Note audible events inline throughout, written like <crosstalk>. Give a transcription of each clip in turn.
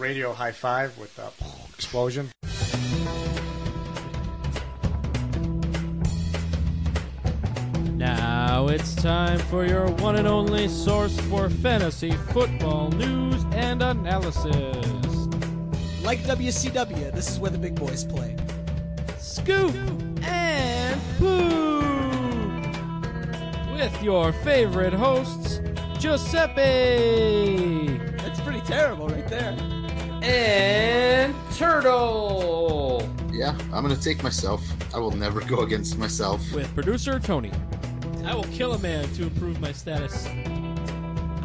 radio high five with the explosion. Now it's time for your one and only source for fantasy football news and analysis. Like WCW, this is where the big boys play. Scoop and Poop with your favorite hosts, Giuseppe That's pretty terrible right there. And Turtle Yeah, I'm gonna take myself. I will never go against myself. with producer Tony. I will kill a man to improve my status.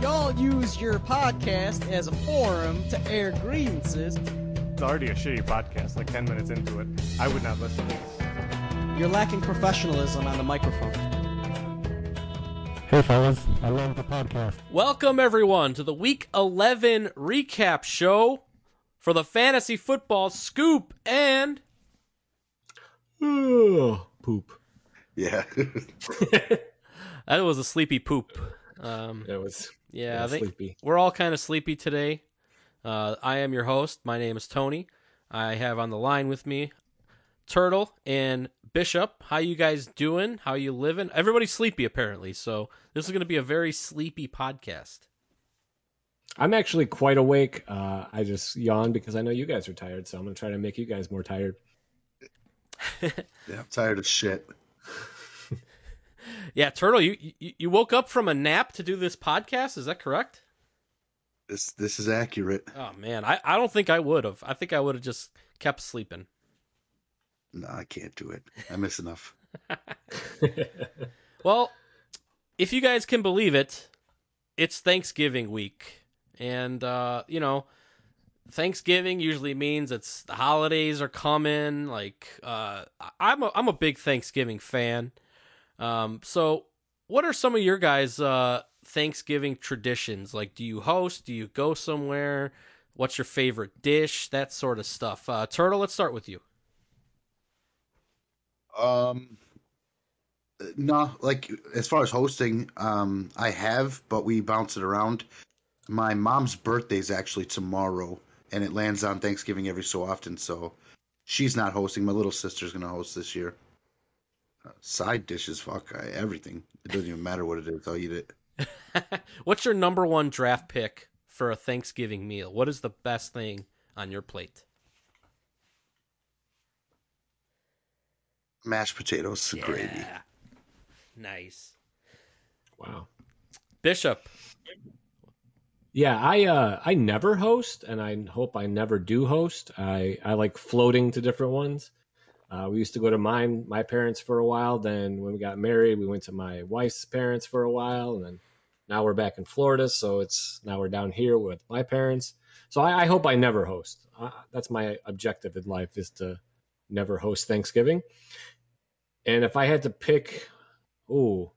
Y'all use your podcast as a forum to air grievances. It's already a shitty podcast, like 10 minutes into it. I would not listen to this. You're lacking professionalism on the microphone. Hey fellas, I love the podcast. Welcome everyone to the Week 11 recap show for the Fantasy Football Scoop and Poop. Yeah. <laughs> that was a sleepy poop. Um, It was yeah, yeah, I think sleepy. we're all kind of sleepy today. Uh, I am your host. My name is Tony. I have on the line with me Turtle and Bishop. How you guys doing? How you living? Everybody's sleepy apparently, so this is going to be a very sleepy podcast. I'm actually quite awake. Uh, I just yawned because I know you guys are tired, so I'm gonna try to make you guys more tired. <laughs> yeah, I'm tired of shit. <laughs> Yeah, Turtle, you, you you woke up from a nap to do this podcast. Is that correct? This this is accurate. Oh man, I, I don't think I would have. I think I would have just kept sleeping. No, I can't do it. I miss enough. <laughs> Well, if you guys can believe it, it's Thanksgiving week. And uh, you know, Thanksgiving usually means it's the holidays are coming. Like uh I'm a I'm a big Thanksgiving fan. Um so what are some of your guys uh Thanksgiving traditions? Like do you host? Do you go somewhere? What's your favorite dish? That sort of stuff. Uh Turtle, let's start with you. Um no, like as far as hosting, um I have, but we bounce it around. My mom's birthday is actually tomorrow and it lands on Thanksgiving every so often, so she's not hosting. My little sister's going to host this year. Uh, side dishes, fuck, I, everything. It doesn't even matter what it is. I'll eat it. <laughs> What's your number one draft pick for a Thanksgiving meal? What is the best thing on your plate? Mashed potatoes, gravy. Yeah. Nice. Wow. Bishop. Yeah, I uh I never host, and I hope I never do host. I I like floating to different ones. Uh, we used to go to mine, my parents for a while. Then when we got married, we went to my wife's parents for a while, and then now we're back in Florida. So it's now we're down here with my parents. So I, I hope I never host. Uh, that's my objective in life is to never host Thanksgiving. And if I had to pick, ooh,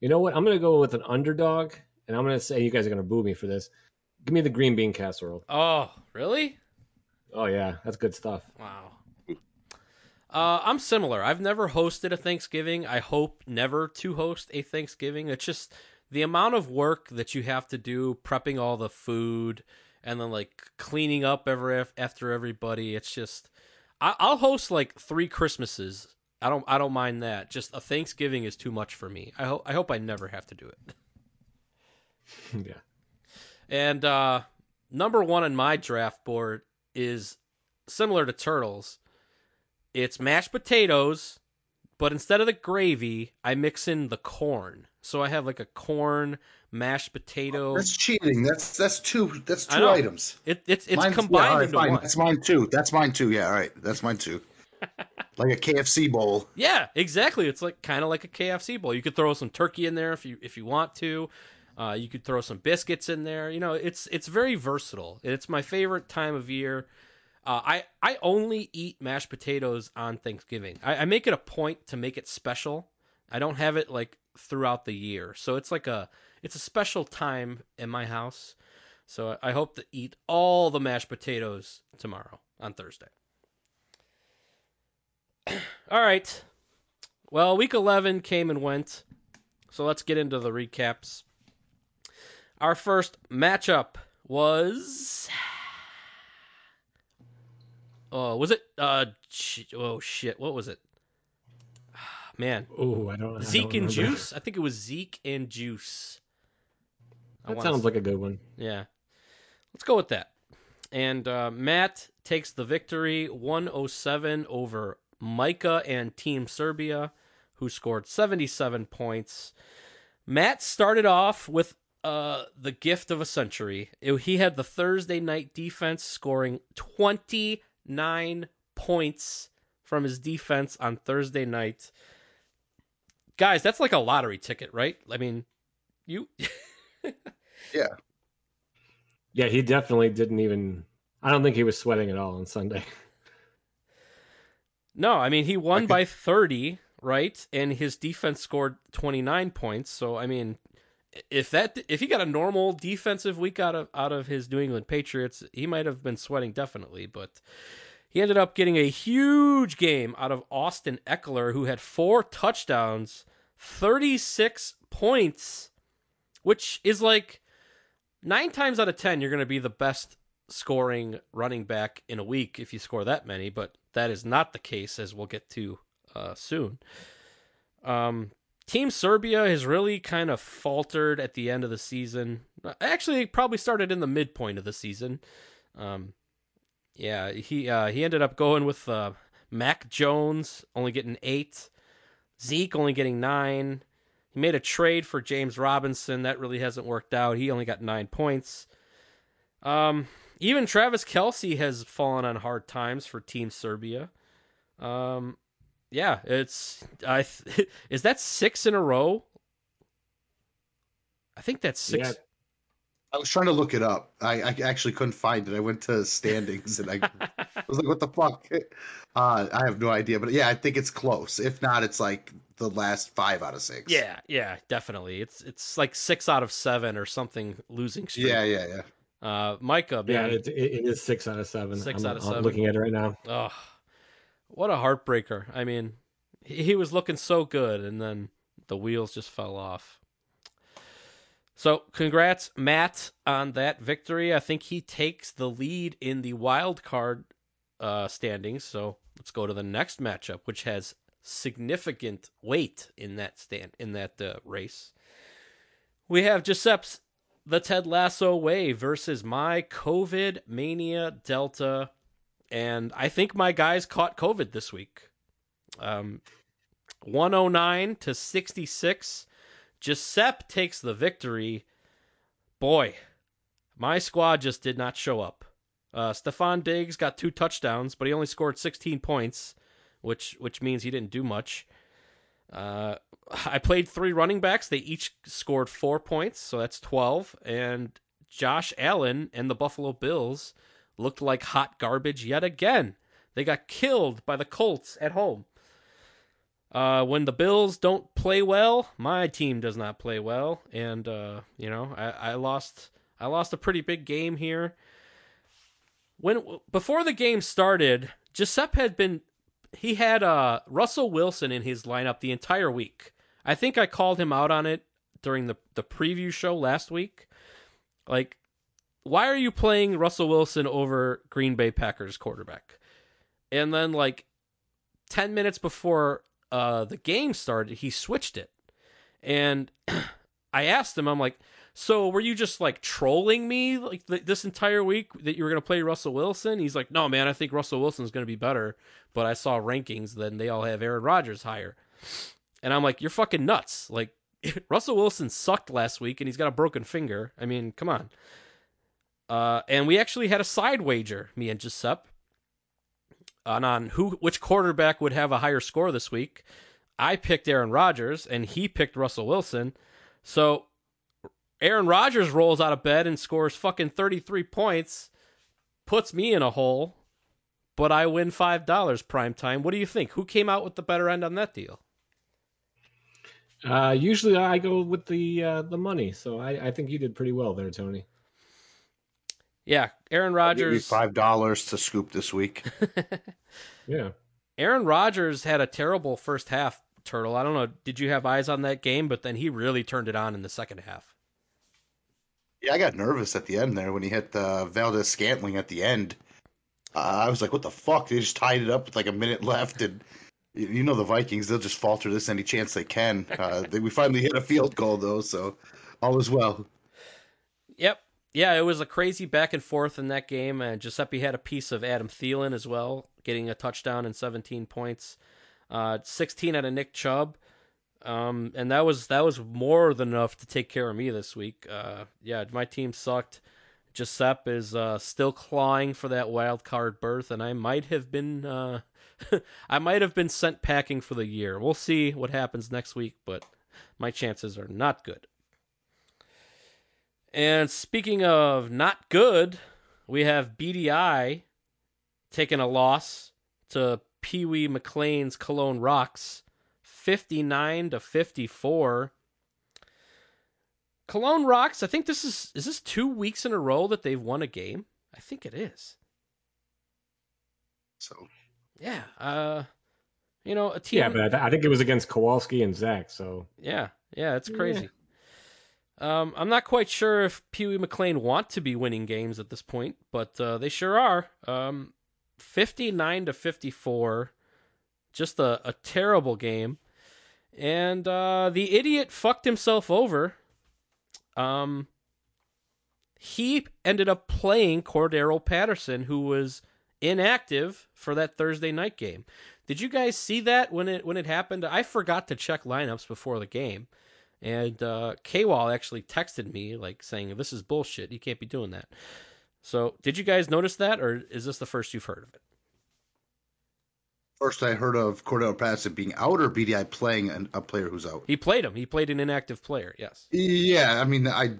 you know what? I'm gonna go with an underdog, and I'm gonna say you guys are gonna boo me for this. Give me the green bean casserole. Oh, really? Oh yeah, that's good stuff. Wow. Uh, I'm similar. I've never hosted a Thanksgiving. I hope never to host a Thanksgiving. It's just the amount of work that you have to do prepping all the food and then like cleaning up every after everybody. It's just I, I'll host like three Christmases. I don't I don't mind that. Just a Thanksgiving is too much for me. I hope I hope I never have to do it. <laughs> <laughs> yeah. And uh, number one on my draft board is similar to turtles. It's mashed potatoes, but instead of the gravy, I mix in the corn. So I have like a corn mashed potato. That's cheating. That's that's two. That's two items. It, it's it's Mine's- combined yeah, all right, into fine. one. That's mine too. That's mine too. Yeah, all right. That's mine too. <laughs> like a KFC bowl. Yeah, exactly. It's like kind of like a KFC bowl. You could throw some turkey in there if you if you want to. Uh, you could throw some biscuits in there. You know, it's it's very versatile. It's my favorite time of year. Uh, I I only eat mashed potatoes on Thanksgiving. I, I make it a point to make it special. I don't have it like throughout the year, so it's like a it's a special time in my house. So I hope to eat all the mashed potatoes tomorrow on Thursday. <clears throat> all right. Well, week 11 came and went. So let's get into the recaps. Our first matchup was Oh, was it? Uh, oh shit, what was it? <sighs> Man, Oh, I don't. I Zeke don't and. Juice. I think it was Zeke and Juice. I That sounds s- like a good one. Yeah. Let's go with that. And uh, Matt takes the victory 107 over Micah and Team Serbia, who scored 77 points. Matt started off with uh, the gift of a century. It- he had the Thursday night defense scoring 29 points from his defense on Thursday night. Guys, that's like a lottery ticket, right? I mean, you. <laughs> Yeah, Yeah, he definitely didn't even. I don't think he was sweating at all on Sunday. <laughs> No, I mean he won could- by 30, right? And his defense scored 29 points. So I mean if that if he got a normal defensive week out of out of his New England Patriots, he might have been sweating definitely, but he ended up getting a huge game out of Austin Ekeler who had four touchdowns, 36 points, which is like 9 times out of 10 you're going to be the best scoring running back in a week if you score that many, but that is not the case, as we'll get to uh, soon. Um, Team Serbia has really kind of faltered at the end of the season. Actually, probably started in the midpoint of the season. Um, yeah, he uh, he ended up going with uh, Mac Jones, only getting eight. Zeke only getting nine. He made a trade for James Robinson. That really hasn't worked out. He only got nine points. Um, even Travis Kelce has fallen on hard times for Team Serbia. Um, yeah, it's I th- <laughs> is that six in a row. I think that's six. Yeah. I was trying to look it up. I, I actually couldn't find it. I went to standings and I, I was like, "What the fuck?" <laughs> Uh, I have no idea, but yeah, I think it's close. If not, it's like the last five out of six. yeah, yeah, definitely. It's it's like six out of seven or something losing streak. yeah, yeah, yeah. Uh, Micah, Yeah, man, it, it it is six out of seven. Six I'm, out of I'm seven. looking at it right now. Oh, what a heartbreaker. I mean, he, was looking so good, and then the wheels just fell off. So, congrats, Matt, on that victory. I think he takes the lead in the wild card uh, standings. So, let's go to the next matchup, which has significant weight in that stand in that uh, race. We have Giuseppe's the Ted Lasso way versus my COVID mania Delta and I think my guys caught COVID this week. Um, 109 to 66. Giuseppe takes the victory. Boy, my squad just did not show up. Uh, Stefon Diggs got two touchdowns, but he only scored 16 points, which which means he didn't do much. Uh, I played three running backs. They each scored four points, so that's 12. And Josh Allen and the Buffalo Bills looked like hot garbage yet again. They got killed by the Colts at home. Uh, when the Bills don't play well, my team does not play well, and uh, you know I, I lost. I lost a pretty big game here. When before the game started, Giuseppe had been he had uh, Russell Wilson in his lineup the entire week. I think I called him out on it during the the preview show last week. Like why are you playing Russell Wilson over Green Bay Packers quarterback? And then like 10 minutes before uh the game started, he switched it. And <clears throat> I asked him I'm like, "So were you just like trolling me like th- this entire week that you were going to play Russell Wilson?" He's like, "No, man, I think Russell Wilson's going to be better, but I saw rankings then they all have Aaron Rodgers higher." And I'm like, "You're fucking nuts." Like <laughs> Russell Wilson sucked last week and he's got a broken finger. I mean, come on. Uh, and we actually had a side wager, me and Giuseppe, on, on who which quarterback would have a higher score this week. I picked Aaron Rodgers, and he picked Russell Wilson. So Aaron Rodgers rolls out of bed and scores fucking 33 points, puts me in a hole, but I win $5 prime time. What do you think? Who came out with the better end on that deal? Uh, usually I go with the uh, the money, so I, I think you did pretty well there, Tony. Yeah, Aaron Give me Rodgers. five dollars to scoop this week. <laughs> Yeah. Aaron Rodgers had a terrible first half, Turtle. I don't know. Did you have eyes on that game? But then he really turned it on in the second half. Yeah, I got nervous at the end there when he hit the Valdes-Scantling at the end. Uh, I was like, what the fuck? They just tied it up with like a minute left, and you you know the Vikings, they'll just falter this any chance they can. Uh, they, we finally hit a field goal though, so all is well. Yep. Yeah, it was a crazy back and forth in that game. And Giuseppe had a piece of Adam Thielen as well, getting a touchdown and 17 points. Uh, 16 out of Nick Chubb. Um, and that was that was more than enough to take care of me this week. Uh, yeah, my team sucked. Giuseppe is uh, still clawing for that wild card berth, and I might have been uh, <laughs> I might have been sent packing for the year. We'll see what happens next week, but my chances are not good. And speaking of not good, we have BDI taking a loss to Pee Wee McLean's Cologne Rocks, 59 to 54. Cologne Rocks, I think this is is this 2 weeks in a row that they've won a game? I think it is. So Yeah, uh you know, a team Yeah, but I, th- I think it was against Kowalski and Zach. So Yeah, yeah, it's crazy. Um, I'm not quite sure if Pee Wee McLean want to be winning games at this point, but uh, they sure are. Um, 59 to 54, just a, a terrible game, and uh, the idiot fucked himself over. Um, he ended up playing Cordarrelle Patterson, who was inactive for that Thursday night game. Did you guys see that when it when it happened? I forgot to check lineups before the game. And uh, K-Wall actually texted me like saying, "This is bullshit. You can't be doing that." So, did you guys notice that, or is this the first you've heard of it? first I heard of Cordarrelle Patterson being out or BDI playing an, a player who's out. He played him. He played an inactive player. Yes. Yeah, I mean, I,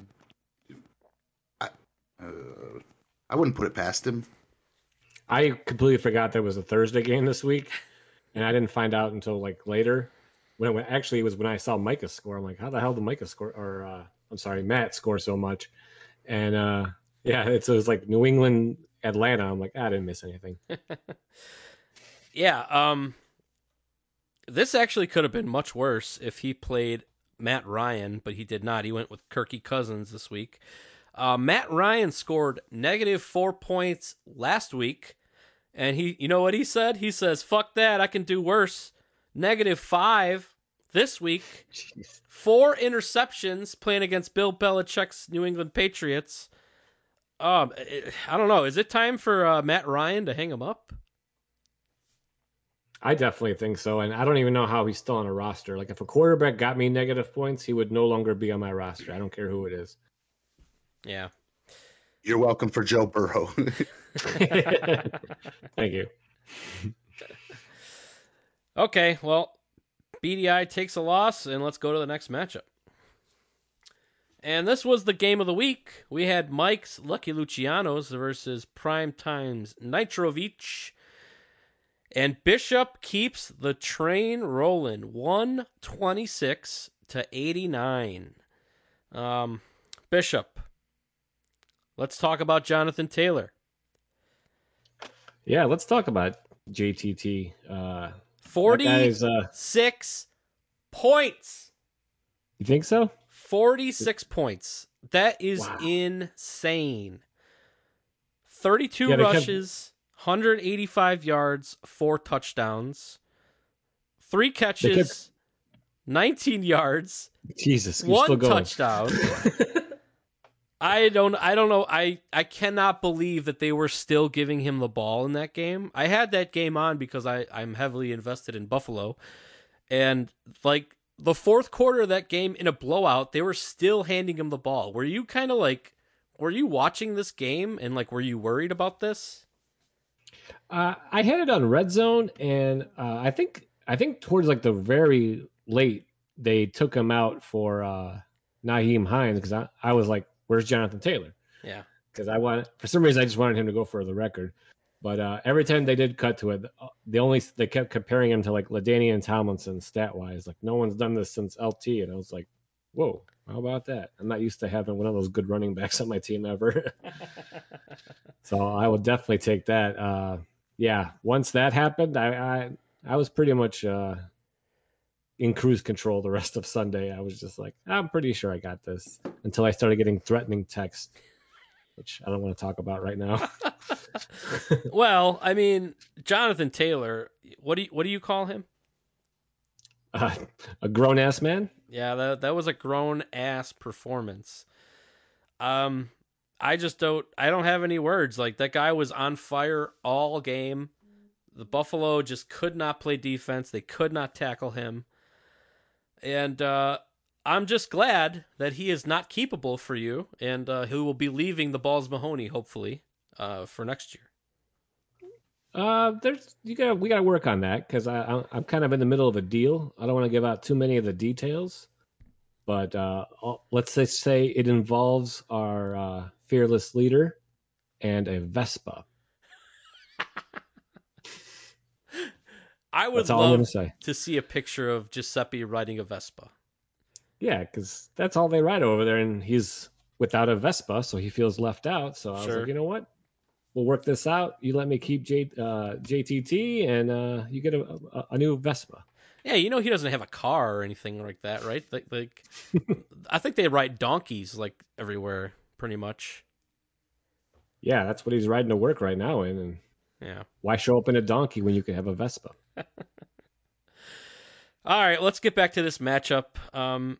I, uh, I wouldn't put it past him. I completely forgot there was a Thursday game this week, and I didn't find out until like later. When, when actually it was when I saw Micah score. I'm like, how the hell did Micah score? Or uh, I'm sorry, Matt score so much? And uh, yeah, <laughs> it's, it was like New England, Atlanta. I'm like, "Ah, I didn't miss anything. <laughs> Yeah. Um. This actually could have been much worse if he played Matt Ryan, but he did not. He went with Kirky Cousins this week. Uh, Matt Ryan scored negative four points last week, and he, you know what he said? He says, "Fuck that, I can do worse." Negative five this week. Jeez. Four interceptions playing against Bill Belichick's New England Patriots. Um, I don't know. Is it time for uh, Matt Ryan to hang him up? I definitely think so, and I don't even know how he's still on a roster. Like if a quarterback got me negative points, he would no longer be on my roster. I don't care who it is. Yeah. You're welcome for Joe Burrow. <laughs> Thank you. <laughs> Okay, well, BDI takes a loss, and let's go to the next matchup. And this was the game of the week. We had Mike's Lucky Lucianos versus Prime Time's Nitrovich. And Bishop keeps the train rolling 126 to 89. Um, Bishop, let's talk about Jonathan Taylor. Yeah, let's talk about JTT. Uh, 40 guy's, uh, six points. you think so? 46 points. That is Wow. insane. 32 Yeah, they kept- rushes, 185 yards, four touchdowns, three catches, 19 yards, Jesus, one touchdown. <laughs> I don't I don't know. I I cannot believe that they were still giving him the ball in that game. I had that game on because I I'm heavily invested in Buffalo. And like the fourth quarter of that game in a blowout, they were still handing him the ball. Were you kind of like were you watching this game and like were you worried about this? Uh, I had it on red zone, and uh, I think I think towards like the very late they took him out for uh, Nyheim Hines because I, I was like, "Where's Jonathan Taylor?" Yeah. Because I want for some reason I just wanted him to go for the record, but uh, every time they did cut to it, the only they kept comparing him to like LaDainian Tomlinson stat wise. Like no one's done this since LT, and I was like, "Whoa, how about that?" I'm not used to having one of those good running backs on my team ever. <laughs> So I would definitely take that. Uh, yeah, once that happened, I I, I was pretty much uh, in cruise control the rest of Sunday. I was just like, I'm pretty sure I got this until I started getting threatening text, which I don't want to talk about right now. <laughs> well, I mean, Jonathan Taylor. What do you, what do you call him? Uh, a grown ass man. Yeah, that that was a grown ass performance. Um, I just don't. I don't have any words. Like that guy was on fire all game. The Buffalo just could not play defense. They could not tackle him. And uh, I'm just glad that he is not keepable for you, and uh, he will be leaving the Balls Mahoney hopefully uh, for next year. Uh, there's you got we got to work on that because I I'm- I'm kind of in the middle of a deal. I don't want to give out too many of the details, but uh, I'll- let's say say it involves our uh, fearless leader and a Vespa. <laughs> I would That's all I'm love gonna say. to see a picture of Giuseppe riding a Vespa. Yeah, because that's all they ride over there, and he's without a Vespa, so he feels left out. So I was Sure. like, you know what? We'll work this out. You let me keep J, uh, JTT, and uh, you get a, a, a new Vespa. Yeah, you know he doesn't have a car or anything like that, right? Like, like <laughs> I think they ride donkeys like everywhere, pretty much. Yeah, that's what he's riding to work right now in. And Yeah. why show up in a donkey when you could have a Vespa? <laughs> All right, let's get back to this matchup. Um,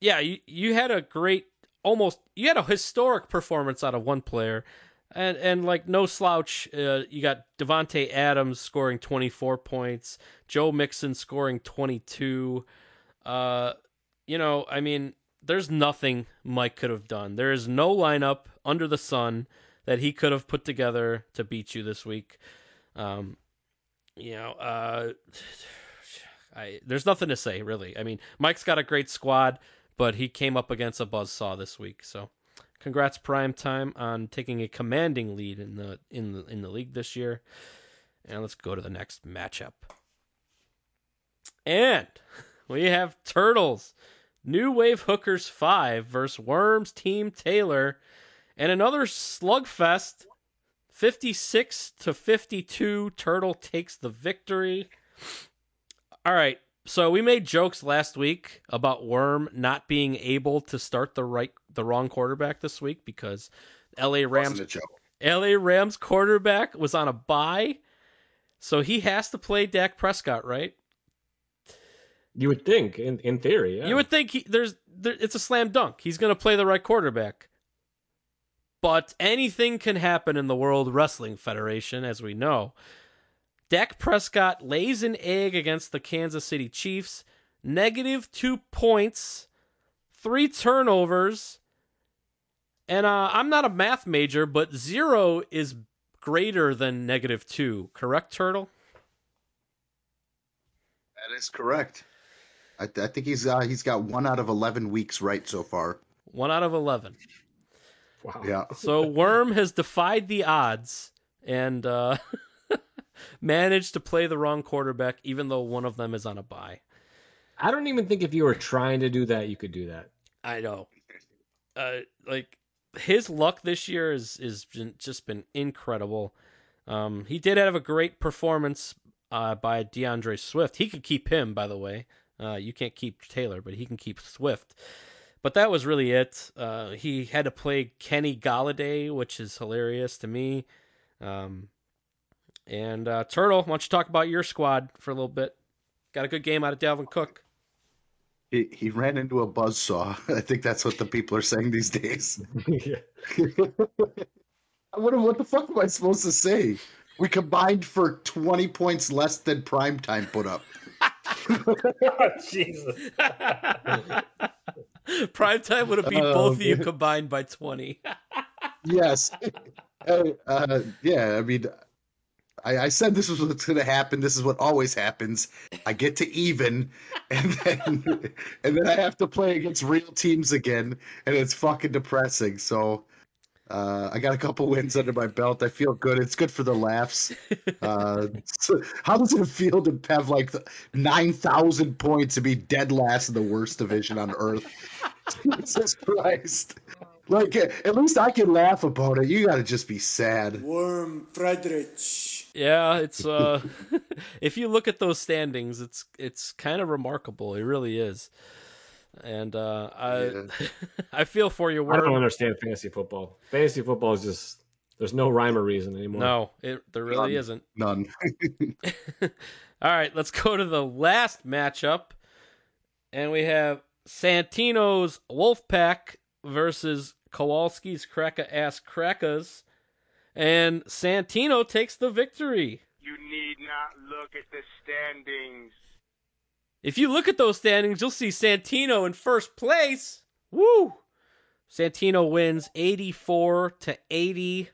yeah, you you had a great, almost you had a historic performance out of one player, and and like no slouch. Uh, you got Davante Adams scoring twenty four points, Joe Mixon scoring twenty two. Uh, you know, I mean, there's nothing Mike could have done. There is no lineup under the sun that he could have put together to beat you this week. Um, you know, uh, <sighs> I there's nothing to say really. I mean, Mike's got a great squad, but he came up against a buzzsaw this week. So, congrats Prime Time on taking a commanding lead in the in the in the league this year. And let's go to the next matchup. And <laughs> we have Turtles, New Wave Hookers 5 versus Worms Team Taylor, and another slugfest 56 to 52 Turtle takes the victory. All right. So we made jokes last week about Worm not being able to start the right the wrong quarterback this week because LA Rams a joke. LA Rams quarterback was on a bye. So he has to play Dak Prescott, right? You would think, in in theory, yeah. You would think he, there's there, it's a slam dunk. He's going to play the right quarterback. But anything can happen in the World Wrestling Federation, as we know. Dak Prescott lays an egg against the Kansas City Chiefs. Negative two points, three turnovers. And uh, I'm not a math major, but zero is greater than negative two. Correct, Turtle? That is correct. I, I think he's uh, he's got one out of eleven weeks right so far. One out of 11. Wow. Yeah. <laughs> So Worm has defied the odds and uh, <laughs> managed to play the wrong quarterback, even though one of them is on a bye. I don't even think if you were trying to do that, you could do that. I know. Uh, like his luck this year is is just been incredible. Um, he did have a great performance uh, by D'Andre Swift. He could keep him, by the way. Uh, you can't keep Taylor, but he can keep Swift. But that was really it. Uh, he had to play Kenny Golladay, which is hilarious to me. Um, and uh, Turtle, why don't you talk about your squad for a little bit? Got a good game out of Dalvin Cook. He, he ran into a buzzsaw. <laughs> I think that's what the people are saying these days. <laughs> yeah. what, what the fuck am I supposed to say? We combined for 20 points less than primetime put up. <laughs> Jesus. <laughs> Prime time would have beat both of you <laughs> combined by 20. Yes. Uh, yeah, I mean, I, I said this was what's going to happen. This is what always happens. I get to even, <laughs> and then and then I have to play against real teams again, and it's fucking depressing. So uh, I got a couple <laughs> wins under my belt. I feel good. It's good for the laughs. Uh, <laughs> so how does it feel to have like nine thousand points and be dead last in the worst division on earth? <laughs> Jesus Christ! Like at least I can laugh about it. You got to just be sad. Worm Friedrich. Yeah, it's uh if you look at those standings, it's it's kind of remarkable. It really is. And uh I Yeah. <laughs> I feel for you, I don't understand fantasy football. Fantasy football is just There's no rhyme or reason anymore. No, it there really None. isn't. None. <laughs> All right, let's go to the last matchup. And we have Santino's Wolfpack versus Kowalski's Kraka Ass Krakas. And Santino takes the victory. You need not look at the standings. If you look at those standings, you'll see Santino in first place. Woo! Santino wins 84 to 80.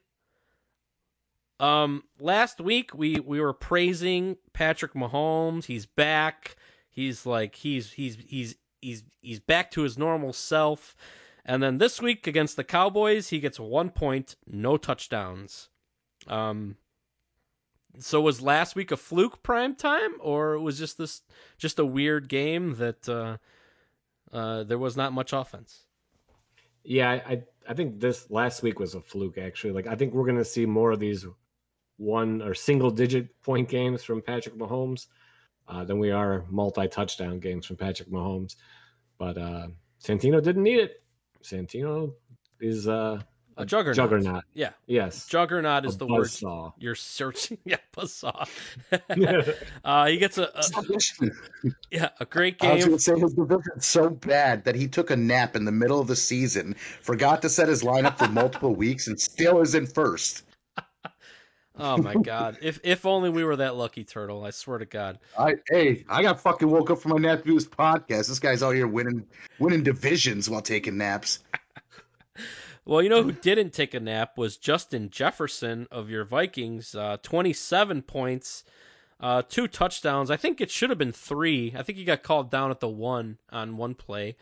Um last week we we were praising Patrick Mahomes. He's back. He's like he's he's he's he's he's back to his normal self. And then this week against the Cowboys, he gets 1 point, no touchdowns. Um so was last week a fluke prime time or was just this just a weird game that uh uh there was not much offense? Yeah, I, I think this last week was a fluke actually. Like I think we're gonna see more of these one or single digit point games from Patrick Mahomes uh, than we are multi touchdown games from Patrick Mahomes. But uh, Santino didn't need it. Santino is uh, A juggernaut. juggernaut. Yeah. Yes, Juggernaut is A the word buzzsaw. you're searching. <laughs> Yeah, buzzsaw. <laughs> <laughs> uh, he gets a, a yeah a great game. I was going to say his division's so bad that he took a nap in the middle of the season, forgot to set his lineup for multiple weeks, and still is in first. Oh my god! If if only we were that lucky, Turtle. I swear to God. I hey, I got fucking woke up from my nap to do this podcast. This guy's out here winning winning divisions while taking naps. Well, you know who didn't take a nap was Justin Jefferson of your Vikings. Uh, Twenty-seven points, uh, two touchdowns. I think it should have been three. I think he got called down at the one on one play,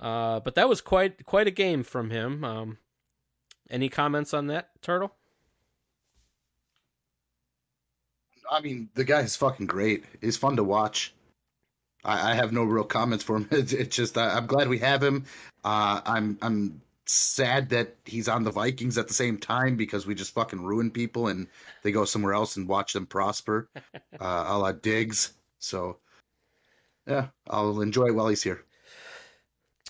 uh, but that was quite quite a game from him. Um, any comments on that, Turtle? I mean, the guy is fucking great. He's fun to watch. I, I have no real comments for him. <laughs> It's, it's just I, I'm glad we have him. Uh, I'm I'm sad that he's on the Vikings at the same time because we just fucking ruin people and they go somewhere else and watch them prosper, <laughs> uh, a la Diggs. So yeah, I'll enjoy it while he's here.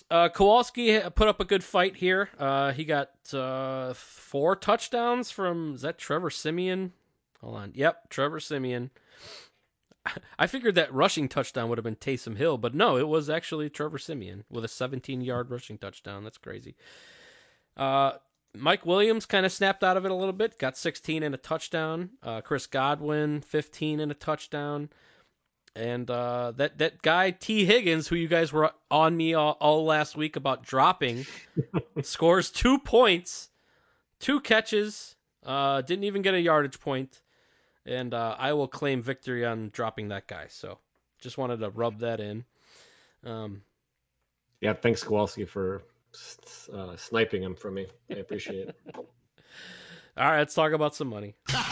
Uh, Kowalski put up a good fight here. Uh, he got uh, four touchdowns from is that Trevor Siemian? Hold on. Yep, Trevor Siemian. I figured that rushing touchdown would have been Taysom Hill, but no, it was actually Trevor Siemian with a 17-yard rushing touchdown. That's crazy. Uh, Mike Williams kind of snapped out of it a little bit, got 16 and a touchdown. Uh, Chris Godwin, 15 and a touchdown. And uh, that that guy Tee Higgins, who you guys were on me all, all last week about dropping, <laughs> scores two points, two catches, uh, didn't even get a yardage point, and uh, I will claim victory on dropping that guy. So just wanted to rub that in. Um, Yeah, thanks Kowalski for uh, sniping him from me. I appreciate it. <laughs> all right, let's talk about some money. <laughs>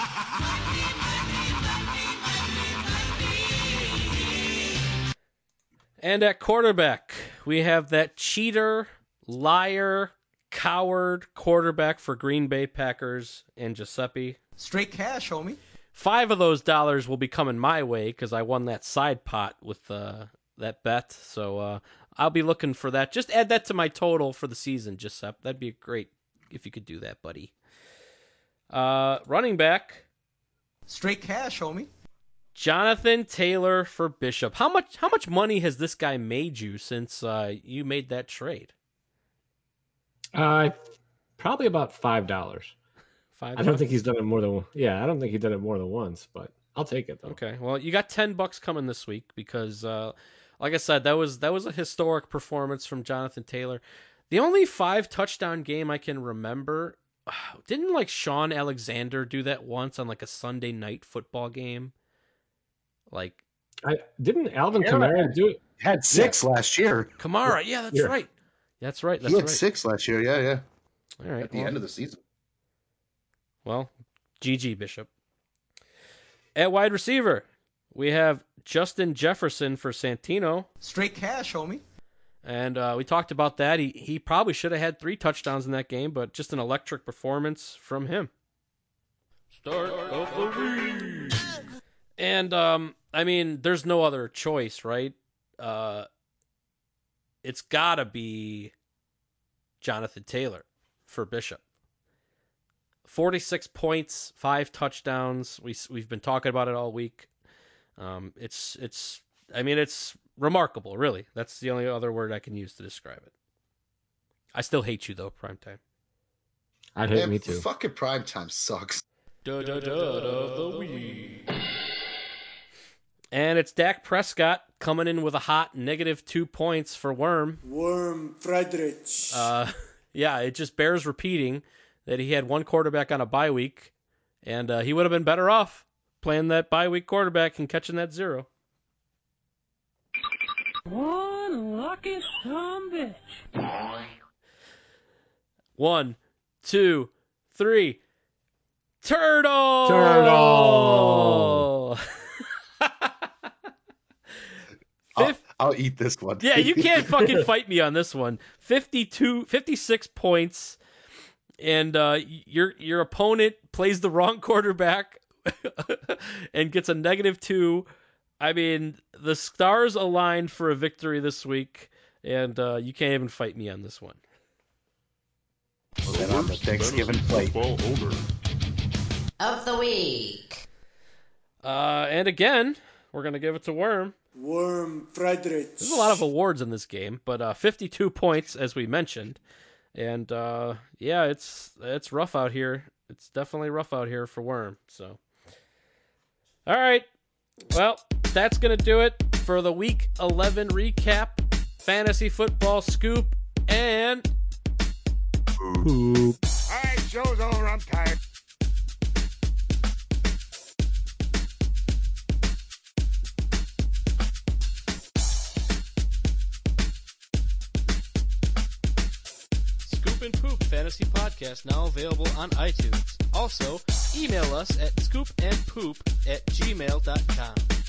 And at quarterback, we have that cheater, liar, coward quarterback for Green Bay Packers and Giuseppe. Straight cash, homie. Five of those dollars will be coming my way because I won that side pot with uh, that bet. So uh, I'll be looking for that. Just add that to my total for the season, Giuseppe. That'd be great if you could do that, buddy. Uh, running back, Straight cash, homie. Jonathan Taylor for Bishop. How much? How much money has this guy made you since uh, you made that trade? Uh, probably about five dollars. Five. I don't think he's done it more than yeah. I don't think he did it more than once, but I'll take it though. Okay. Well, you got ten bucks coming this week because, uh, like I said, that was that was a historic performance from Jonathan Taylor. The only five touchdown game I can remember. <sighs> Didn't like Shaun Alexander do that once on like a Sunday night football game? Like I didn't Alvin Yeah. Kamara do it. Had six last year. Kamara, yeah, that's Yeah. right. That's right. That's he had right. six last year. Yeah, yeah. All right. At the well- end of the season. Well, GG Bishop. At wide receiver, we have Justin Jefferson for Santino. Straight cash, homie. And uh, we talked about that. He he probably should have had three touchdowns in that game, but just an electric performance from him. Start of the week. And um, I mean, there's no other choice, right? Uh, it's gotta be Jonathan Taylor for Bishop. 46 points, five touchdowns. We we've been talking about it all week. Um, it's it's I mean it's remarkable, really. That's the only other word I can use to describe it. I still hate you though, primetime. I'd hate Man, me too. Fucking prime time sucks. Da, da, da, of the week. And it's Dak Prescott coming in with a hot negative two points for Worm. Worm Friedrich. Uh, <laughs> yeah, it just bears repeating that he had one quarterback on a bye week, and uh, he would have been better off playing that bye week quarterback and catching that zero. One lucky son bitch. One, two, three. Turtle! Turtle! <laughs> I'll, I'll eat this one. Yeah, you can't fucking <laughs> fight me on this one. 52, 56 points, and uh, your your opponent plays the wrong <laughs> quarterback <laughs> and gets a negative two. I mean, the stars aligned for a victory this week, and uh, you can't even fight me on this one. Then on the Thanksgiving plate. of the week. Uh, and again, we're gonna give it to Worm. Worm Friedrich. There's a lot of awards in this game, but uh, 52 points as we mentioned, and uh, yeah, it's it's rough out here. It's definitely rough out here for Worm. So, all right, well, that's gonna do it for the Week 11 recap, fantasy football scoop, and All right, show's over. I'm tired. Fantasy Podcast now available on iTunes. Also, email us at scoopandpoop at gmail.com.